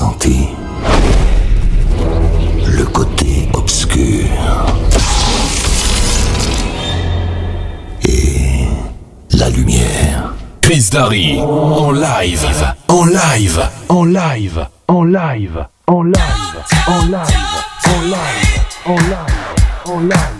ressenti. Le côté obscur. Et la lumière. Chris Darry en live, en live, en live, en live, en live, en live, en live, en live, en live.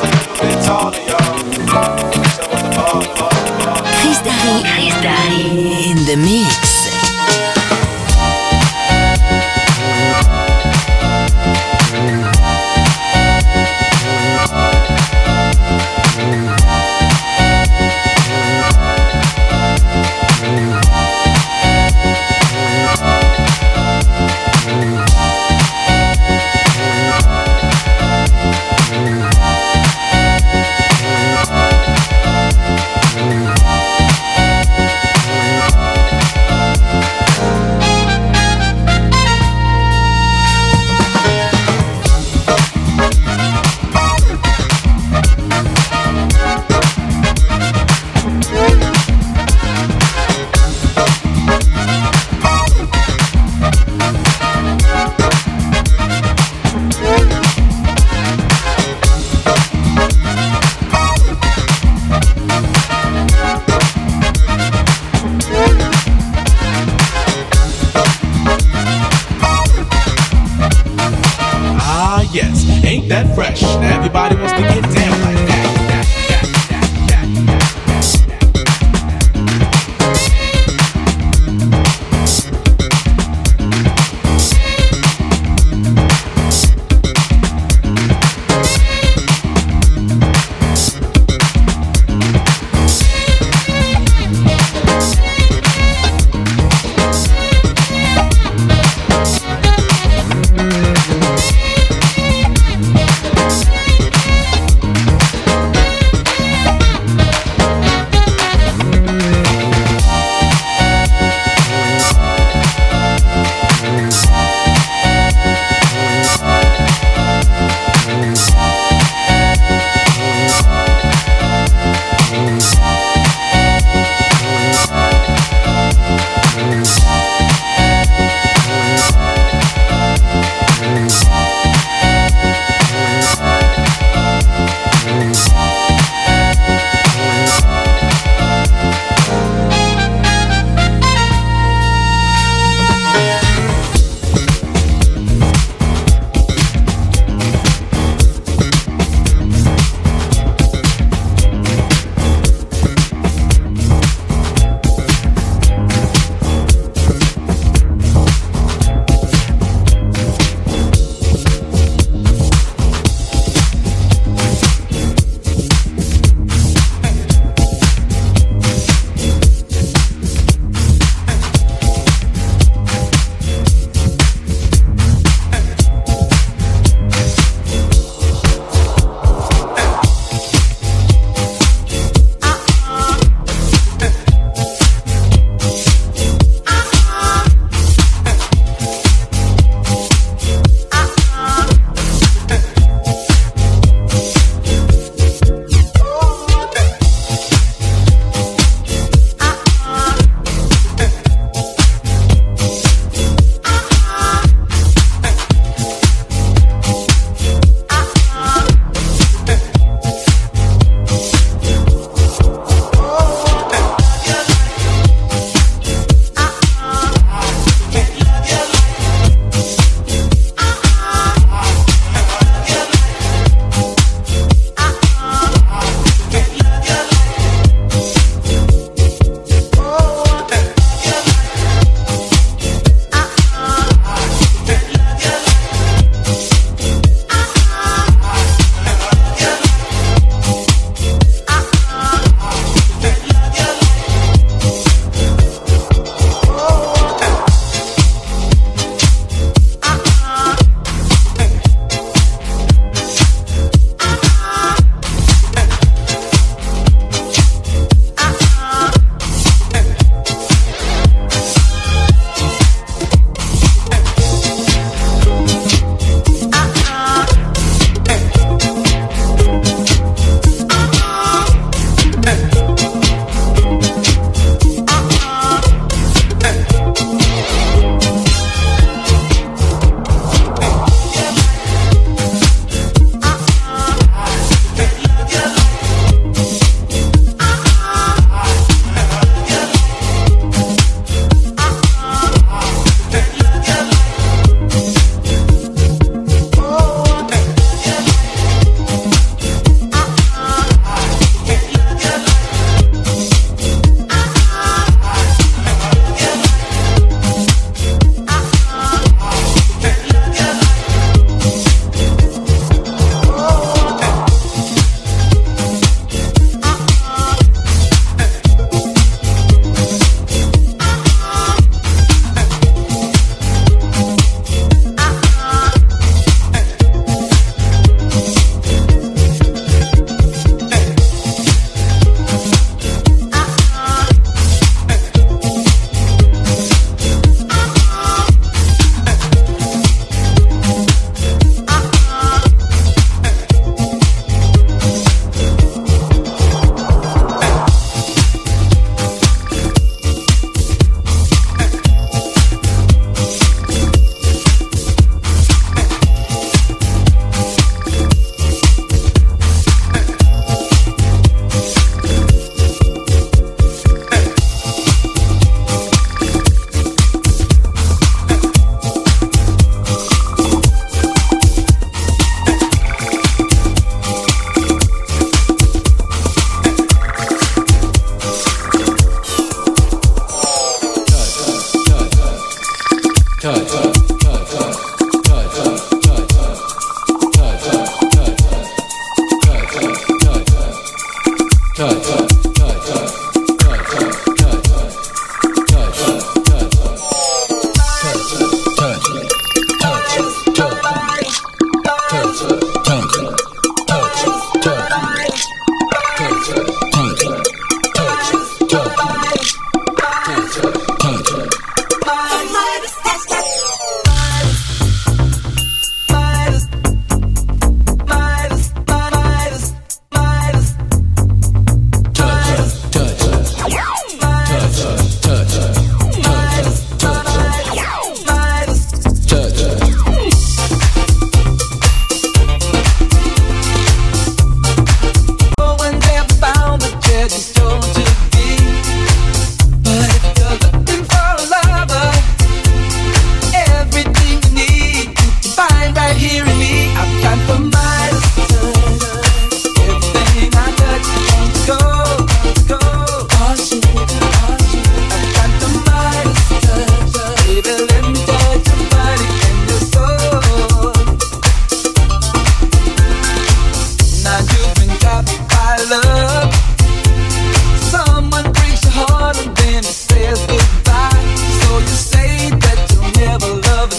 the mix.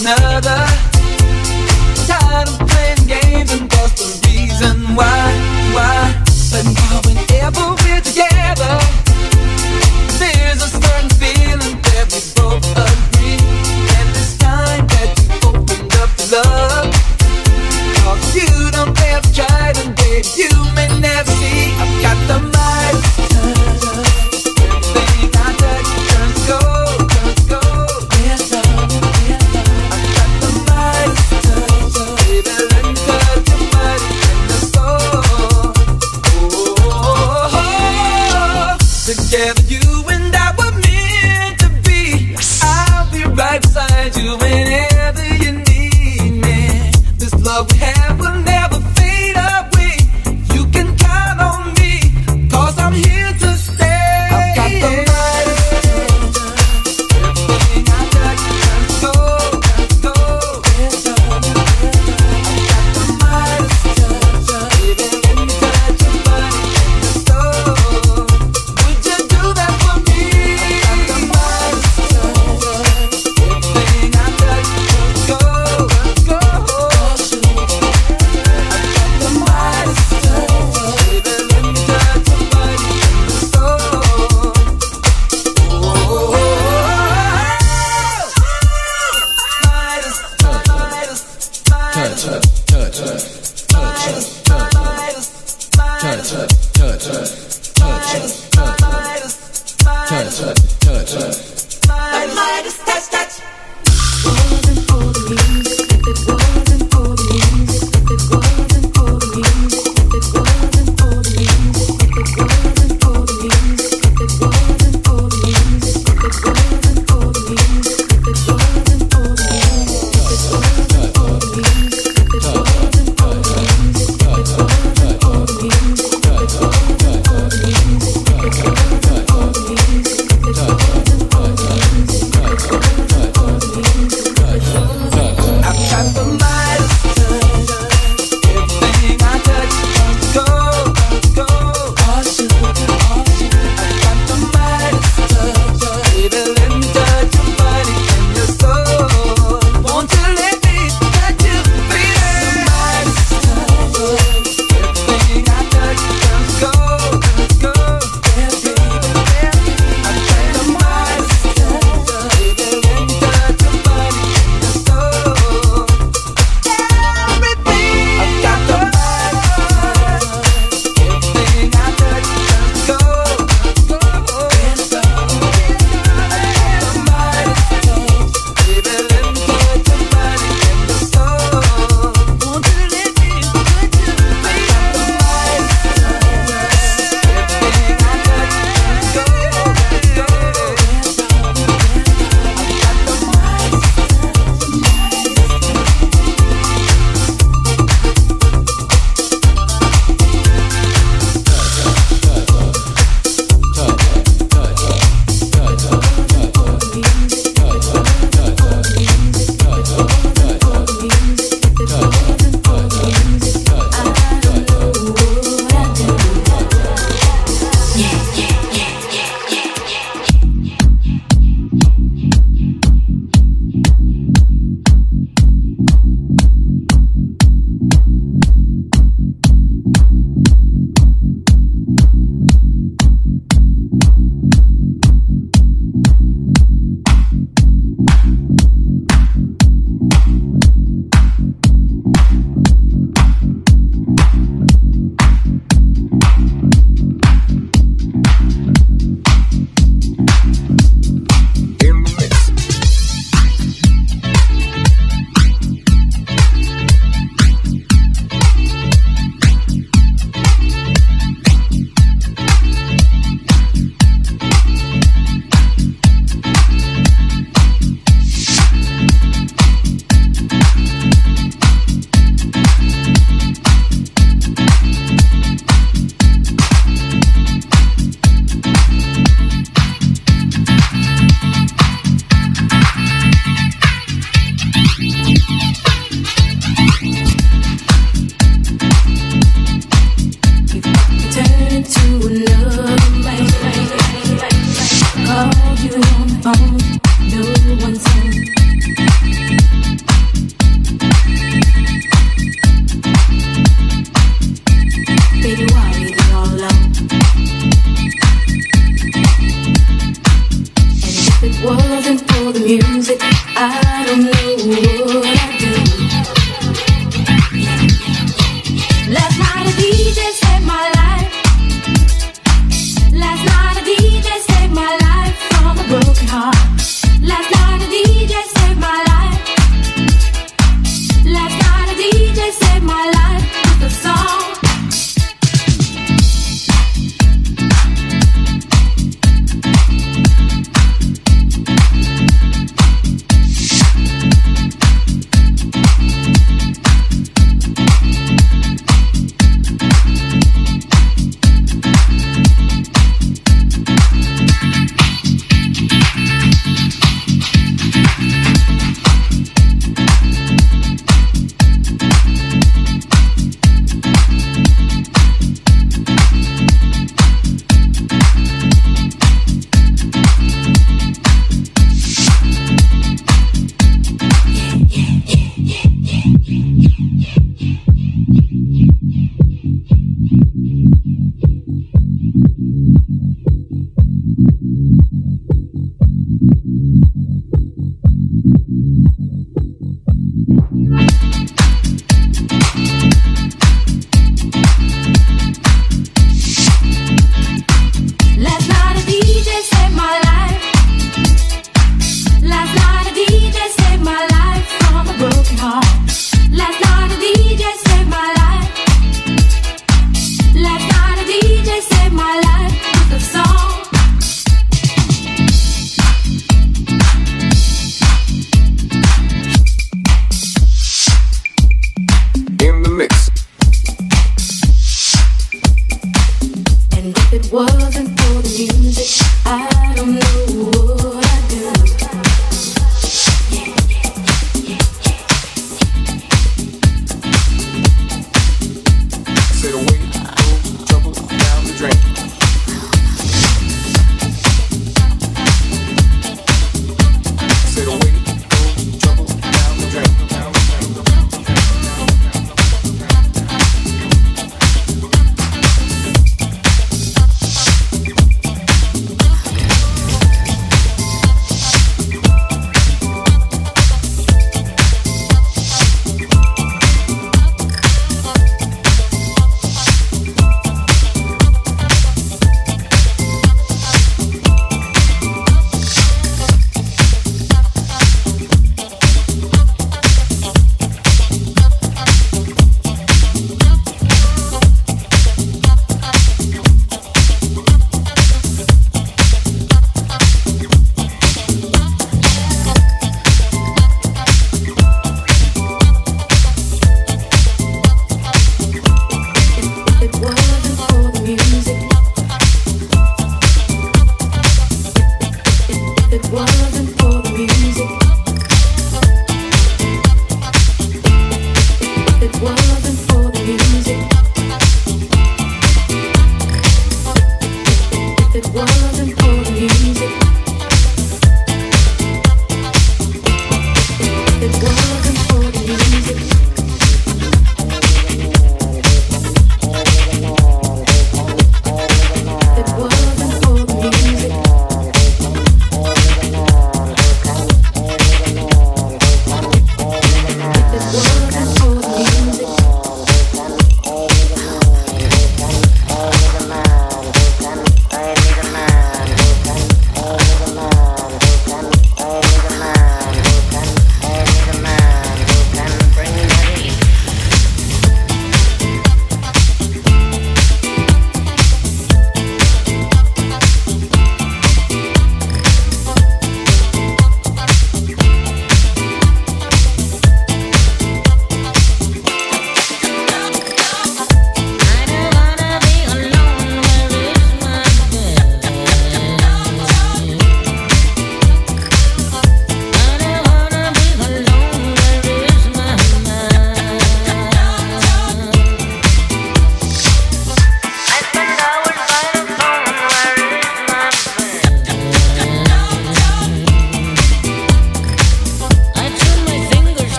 another. Tired of playing games and what's the reason why, why? But now whenever we're together, there's a certain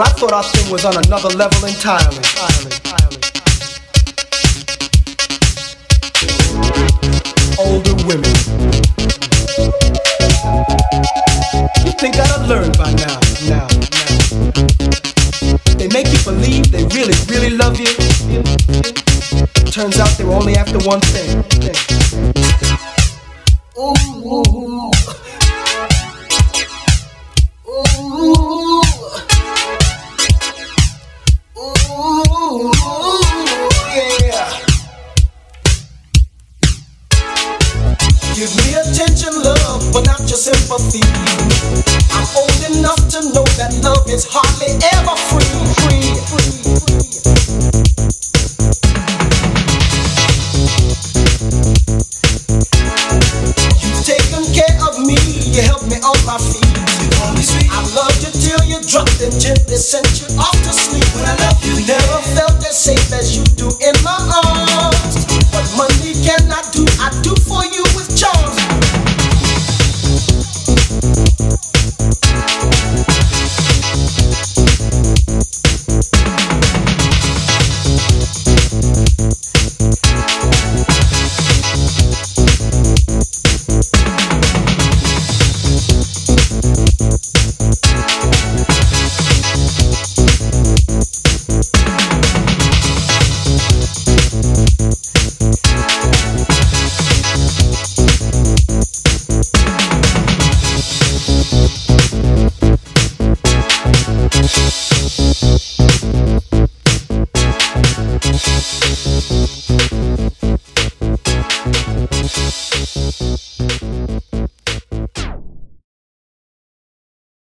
well, I thought our thing was on another level entirely. Older women. You think I'd have learned by now, now, now. They make you believe they really, really love you. Turns out they were only after one thing. thing.